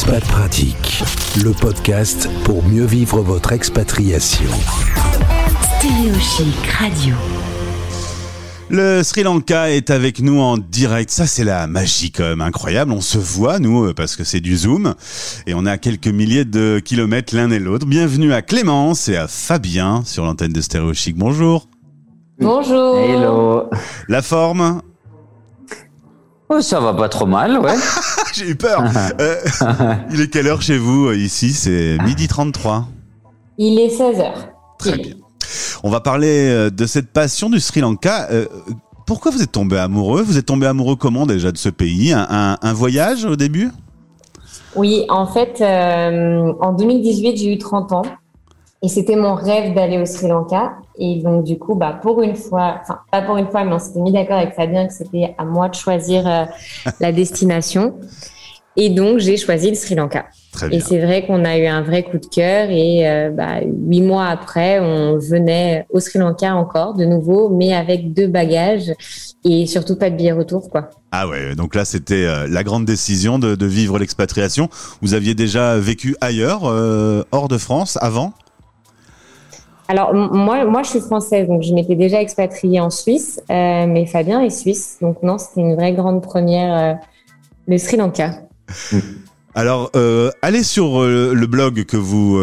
Expat Pratique, le podcast pour mieux vivre votre expatriation. Stéréochic Radio. Le Sri Lanka est avec nous en direct. Ça, c'est la magie quand même incroyable. On se voit, nous, euh, parce que c'est du Zoom. Et on est à quelques milliers de kilomètres l'un et l'autre. Bienvenue à Clémence et à Fabien sur l'antenne de Stéréo Chic. Bonjour. Bonjour. Hello. La forme Oh, ça va pas trop mal, ouais. J'ai eu peur. Euh, il est quelle heure chez vous euh, Ici, c'est midi 33. Il est 16h. Très bien. On va parler euh, de cette passion du Sri Lanka. Euh, Pourquoi vous êtes tombé amoureux? Vous êtes tombé amoureux comment déjà de ce pays? Un, un- un voyage au début? Oui, en fait, euh, en 2018, j'ai eu 30 ans et c'était mon rêve d'aller au Sri Lanka. Et donc, du coup, bah, pour une fois, enfin, pas pour une fois, mais on s'était mis d'accord avec Fabien que c'était à moi de choisir euh, la destination. Et donc, j'ai choisi le Sri Lanka. Très Et c'est vrai qu'on a eu un vrai coup de cœur et euh, bah, huit mois après, on venait au Sri Lanka encore de nouveau, mais avec deux bagages et surtout pas de billet retour, quoi. Ah ouais, donc là c'était euh, la grande décision de, de vivre l'expatriation. Vous aviez déjà vécu ailleurs, euh, hors de France, avant? Alors moi, moi, je suis française, donc je m'étais déjà expatriée en Suisse, euh, mais Fabien est suisse, donc non, c'était une vraie grande première, euh, le Sri Lanka. Alors, euh, allez sur euh, le blog que vous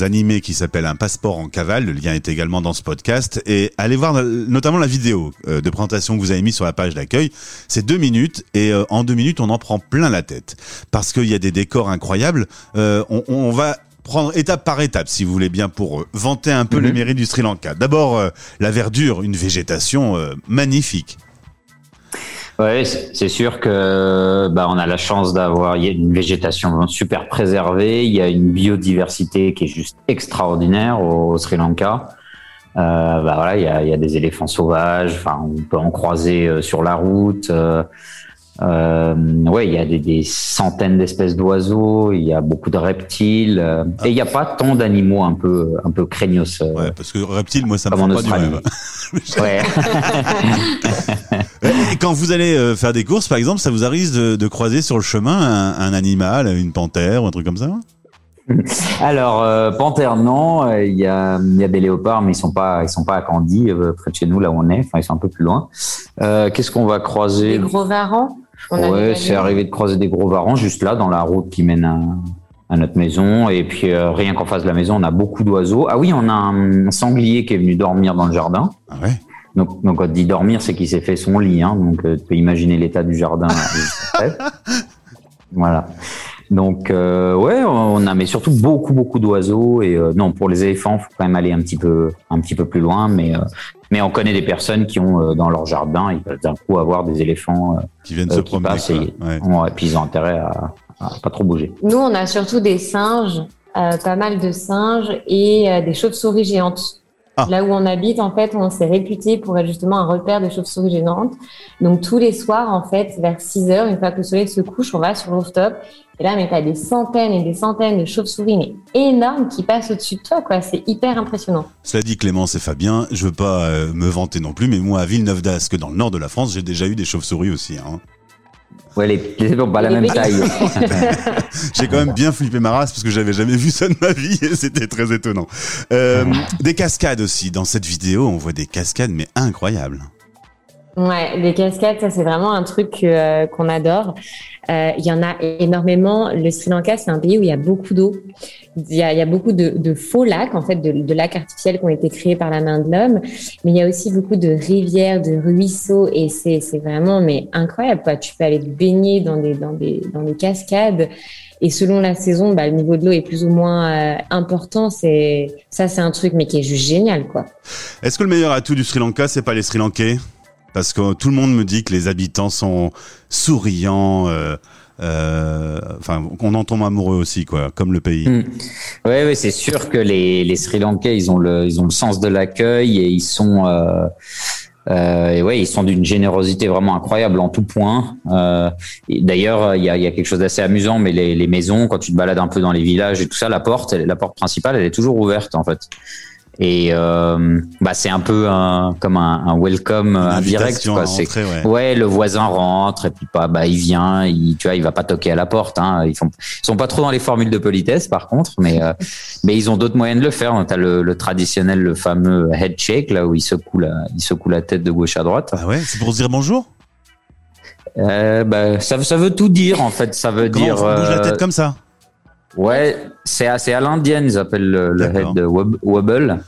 animez qui s'appelle Un passeport en cavale. Le lien est également dans ce podcast. Et allez voir notamment la vidéo de présentation que vous avez mis sur la page d'accueil. C'est deux minutes et en deux minutes, on en prend plein la tête parce qu'il y a des décors incroyables. On va prendre étape par étape, si vous voulez bien, pour euh, vanter un peu les mérites du Sri Lanka. D'abord, euh, la verdure, une végétation euh, magnifique. Ouais, c'est sûr que bah, on a la chance d'avoir une végétation super préservée, il y a une biodiversité qui est juste extraordinaire au Sri Lanka. Euh, bah voilà, il y a, il y a des éléphants sauvages, enfin on peut en croiser euh, sur la route. Euh, euh, ouais, il y a des, des centaines d'espèces d'oiseaux, il y a beaucoup de reptiles euh, et il n'y a pas tant d'animaux un peu un peu craignos. euh, Ouais, parce que reptile, moi, ça me prend pas du rêve. ouais. Et quand vous allez euh, faire des courses, par exemple, ça vous arrive de, de croiser sur le chemin un, un animal, une panthère ou un truc comme ça? Alors, euh, panthère, non. Il y, a, il y a des léopards, mais ils sont pas, ils sont pas à Candy, près de chez nous, là où on est. Enfin, ils sont un peu plus loin. Euh, Qu'est-ce qu'on va croiser? Les gros varans? On Ouais, c'est arrivé de croiser des gros varans juste là, dans la route qui mène à, à notre maison. Et puis, euh, rien qu'en face de la maison, on a beaucoup d'oiseaux. Ah oui, on a un, sanglier qui est venu dormir dans le jardin. Ah ouais Donc, donc quand on dit dormir, c'est qu'il s'est fait son lit. Hein, donc, euh, tu peux imaginer l'état du jardin. euh, voilà. Donc, euh, ouais, on a mais surtout beaucoup, beaucoup d'oiseaux. Et euh, non, pour les éléphants, faut quand même aller un petit peu, un petit peu plus loin. Mais, euh, mais on connaît des personnes qui ont euh, dans leur jardin, ils peuvent d'un coup avoir des éléphants. Qui viennent Euh, se qui promener. passent et- Ouais. euh, ouais, puis ils ont intérêt à, à pas trop bouger. Nous, on a surtout des singes, euh, pas mal de singes et euh, des chauves-souris géantes. Ah. Là où on habite, en fait, on s'est réputé pour être justement un repère de chauves-souris géantes. Donc, tous les soirs, en fait, vers 6 heures, une fois que le soleil se couche, on va sur le rooftop. Et là, mais t'as des centaines et des centaines de chauves-souris, mais énormes, qui passent au-dessus de toi, quoi. C'est hyper impressionnant. Cela dit, Clémence et Fabien, je veux pas euh, me vanter non plus, mais moi, à Villeneuve-d'Ascq, dans le nord de la France, j'ai déjà eu des chauves-souris aussi. Hein. Ouais, les, les pas la Les même taille. J'ai quand même bien flippé ma race parce que j'avais jamais vu ça de ma vie et c'était très étonnant. Euh, des cascades aussi. Dans cette vidéo, on voit des cascades, mais incroyables. Ouais, les cascades, ça c'est vraiment un truc euh, qu'on adore. Euh, Il y en a énormément. Le Sri Lanka, c'est un pays où il y a beaucoup d'eau. Il y a, il y a beaucoup de, de faux lacs, en fait, de, de lacs artificiels qui ont été créés par la main de l'homme. Mais il y a aussi beaucoup de rivières, de ruisseaux, et c'est vraiment mais incroyable. Quoi. Tu peux aller te baigner dans des dans des dans des cascades. Et selon la saison, bah, le niveau de l'eau est plus ou moins euh, important. C'est ça, c'est un truc, mais qui est juste génial, quoi. Est-ce que le meilleur atout du Sri Lanka, c'est pas les Sri Lankais? Parce que tout le monde me dit que les habitants sont souriants. euh, euh, Enfin, on en tombe amoureux aussi, quoi, comme le pays. Mm. Ouais, c'est sûr que les, Sri Lankais, ils ont le, ils ont le sens de l'accueil et ils sont, euh, euh, et ouais, ils sont d'une générosité vraiment incroyable en tout point. Euh, D'ailleurs, il y a, y a quelque chose d'assez amusant, mais les, les maisons, quand tu te balades un peu dans les villages et tout ça, la porte, la porte principale, elle est toujours ouverte en fait. Et euh, bah c'est un peu un, comme un, un welcome indirect. Quoi. C'est, ouais. ouais. le voisin rentre et puis pas, bah il vient, il, tu vois, il va pas toquer à la porte. Hein. Ils, font, ils sont pas trop dans les formules de politesse par contre, mais euh, mais ils ont d'autres moyens de le faire. T'as le, le traditionnel, le fameux head shake là où il secoue la, il secoue la tête de gauche à droite. Ah ouais, c'est pour se dire bonjour? Euh, bah, ça, ça veut tout dire en fait. Ça veut Comment dire. on bouge la euh, tête comme ça? Ouais, c'est assez à l'indienne, ils appellent le, le head wob- wobble.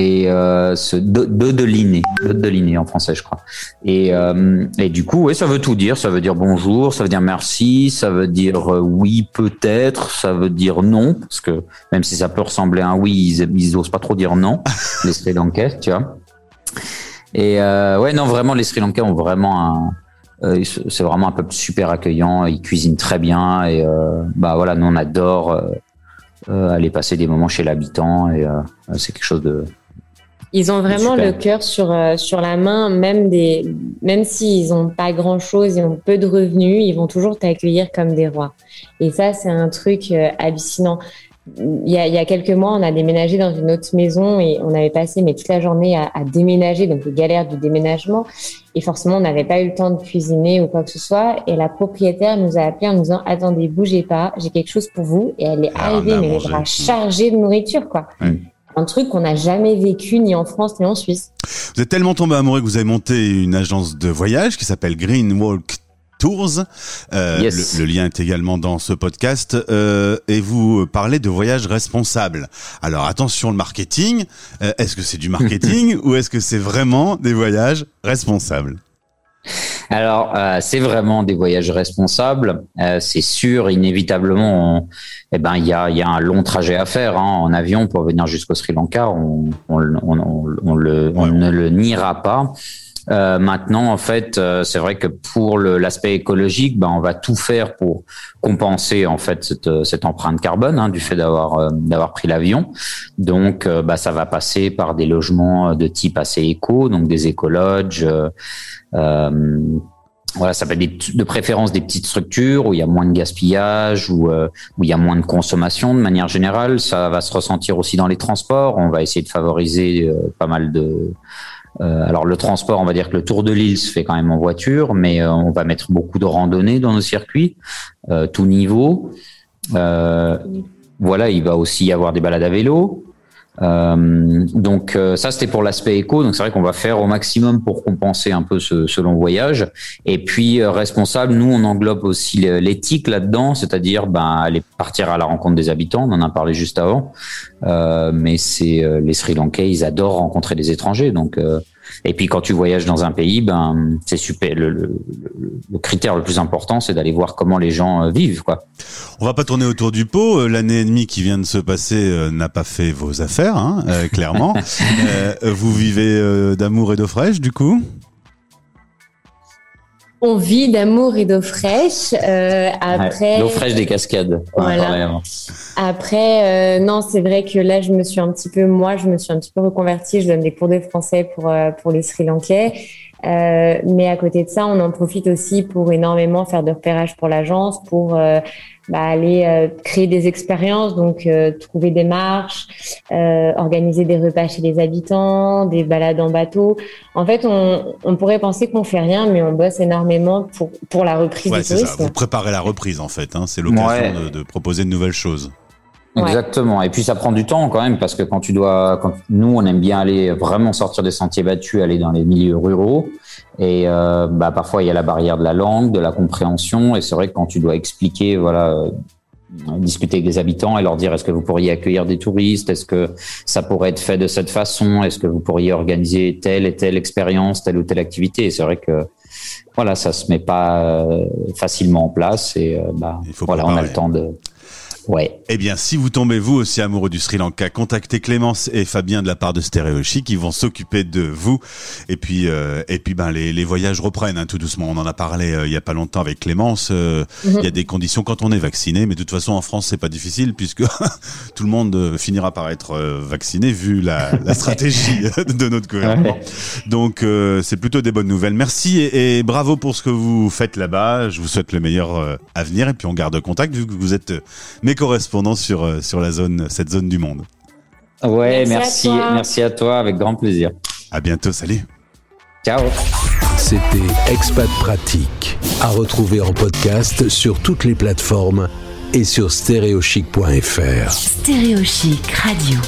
Et euh, ce de, de deliné, de deliné en français, je crois. Et, euh, et du coup, ouais, ça veut tout dire. Ça veut dire bonjour, ça veut dire merci, ça veut dire euh, oui peut-être, ça veut dire non, parce que même si ça peut ressembler à un oui, ils, ils osent pas trop dire non, les Sri Lankais, tu vois. Et euh, ouais, non, vraiment, les Sri Lankais ont vraiment un, c'est vraiment un peuple super accueillant. Ils cuisinent très bien et euh, bah voilà, nous on adore euh, euh, aller passer des moments chez l'habitant et euh, c'est quelque chose de Ils ont vraiment Super. le cœur sur, euh, sur la main, même, des, même s'ils n'ont pas grand-chose, ils ont peu de revenus, ils vont toujours t'accueillir comme des rois. Et ça, c'est un truc euh, hallucinant. Il y, a, il y a quelques mois, on a déménagé dans une autre maison et on avait passé mais toute la journée à, à déménager, donc les galères du déménagement. Et forcément, on n'avait pas eu le temps de cuisiner ou quoi que ce soit. Et la propriétaire nous a appelé en nous disant Attendez, bougez pas, j'ai quelque chose pour vous. Et elle est Ah, arrivée, mais les bras chargés de nourriture, quoi. Un truc qu'on n'a jamais vécu ni en France ni en Suisse. Vous êtes tellement tombé amoureux que vous avez monté une agence de voyage qui s'appelle Green Walk Tours. Euh, Yes. le, le lien est également dans ce podcast. Euh, et vous parlez de voyage responsable. Alors attention le marketing. Euh, est-ce que c'est du marketing ou est-ce que c'est vraiment des voyages responsables Alors, euh, c'est vraiment des voyages responsables. Euh, c'est sûr, inévitablement, on- eh ben, il y a, il y a un long trajet à faire hein, en avion pour venir jusqu'au Sri Lanka. On, le, Ouais. ne le niera pas. Euh, maintenant, en fait, euh, c'est vrai que pour l'aspect écologique, ben, on va tout faire pour compenser en fait cette, cette empreinte carbone hein, du fait d'avoir euh, d'avoir pris l'avion. Donc, euh, bah, ça va passer par des logements de type assez éco, donc des écologes. euh, euh, voilà, ça peut être des- de préférence des petites structures où il y a moins de gaspillage, où, euh, où il y a moins de consommation de manière générale. Ça va se ressentir aussi dans les transports. On va essayer de favoriser euh, pas mal de. Euh, alors le transport, on va dire que le tour de l'île se fait quand même en voiture, mais euh, on va mettre beaucoup de randonnées dans nos circuits, euh, tout niveau. Euh, voilà, il va aussi y avoir des balades à vélo. Euh, donc euh, ça c'était pour l'aspect éco. Donc c'est vrai qu'on va faire au maximum pour compenser un peu ce, ce long voyage. Et puis euh, responsable, nous on englobe aussi l'éthique là-dedans, c'est-à-dire ben aller partir à la rencontre des habitants. On en a parlé juste avant. Euh, mais c'est euh, les Sri Lankais, ils adorent rencontrer des étrangers. Donc euh, et puis quand tu voyages dans un pays, ben c'est super. Le, le, le- le critère le plus important, c'est d'aller voir comment les gens euh, vivent, quoi. On va pas tourner autour du pot. Euh, L'année et demie qui vient de se passer euh, n'a pas fait vos affaires, hein, clairement. Vous vivez d'amour et d'eau fraîche, du coup? On vit d'amour et d'eau fraîche. Euh, après, Ouais, L'eau fraîche des cascades. Voilà. Après, euh, non, c'est vrai que là, je me suis un petit peu, moi, je me suis un petit peu reconvertie. Je donne des cours de français pour euh, pour les Sri Lankais. Euh, mais à côté de ça, on en profite aussi pour énormément faire de repérage pour l'agence, pour euh, bah, aller euh, créer des expériences, donc euh, trouver des marches, euh, organiser des repas chez les habitants, des balades en bateau. En fait, on, on pourrait penser qu'on fait rien, mais on bosse énormément pour pour la reprise Ouais, du c'est ça. tourisme. Vous préparez la reprise, en fait. Hein. C'est l'occasion Ouais. de, de proposer de nouvelles choses. Ouais. Exactement. Et puis ça prend du temps quand même parce que quand tu dois, quand nous on aime bien aller vraiment sortir des sentiers battus, aller dans les milieux ruraux. Et euh, bah parfois il y a la barrière de la langue, de la compréhension. Et c'est vrai que quand tu dois expliquer, voilà, euh, discuter avec des habitants et leur dire est-ce que vous pourriez accueillir des touristes, est-ce que ça pourrait être fait de cette façon, est-ce que vous pourriez organiser telle et telle expérience, telle ou telle activité? Et c'est vrai que voilà, ça se met pas euh, facilement en place. Et bah voilà, on a le temps de. Ouais. Eh bien, si vous tombez vous aussi amoureux du Sri Lanka, contactez Clémence et Fabien de la part de Stéréo Chic, qui vont s'occuper de vous. Et puis, euh, et puis, ben les, les voyages reprennent hein, tout doucement. On en a parlé euh, il y a pas longtemps avec Clémence. Euh. Il y a des conditions quand on est vacciné, mais de toute façon en France c'est pas difficile puisque tout le monde euh, finira par être vacciné vu la, la stratégie de notre gouvernement. Donc euh, c'est plutôt des bonnes nouvelles. Merci et, et bravo pour ce que vous faites là-bas. Je vous souhaite le meilleur avenir et puis on garde contact vu que vous êtes mes correspondants sur euh, sur la zone cette zone du monde. Ouais, Merci merci, à toi. merci à toi, avec grand plaisir. À bientôt, salut. Ciao. C'était Expat Pratique, à retrouver en podcast sur toutes les plateformes et sur stéréochic.fr. Stéréochic Radio.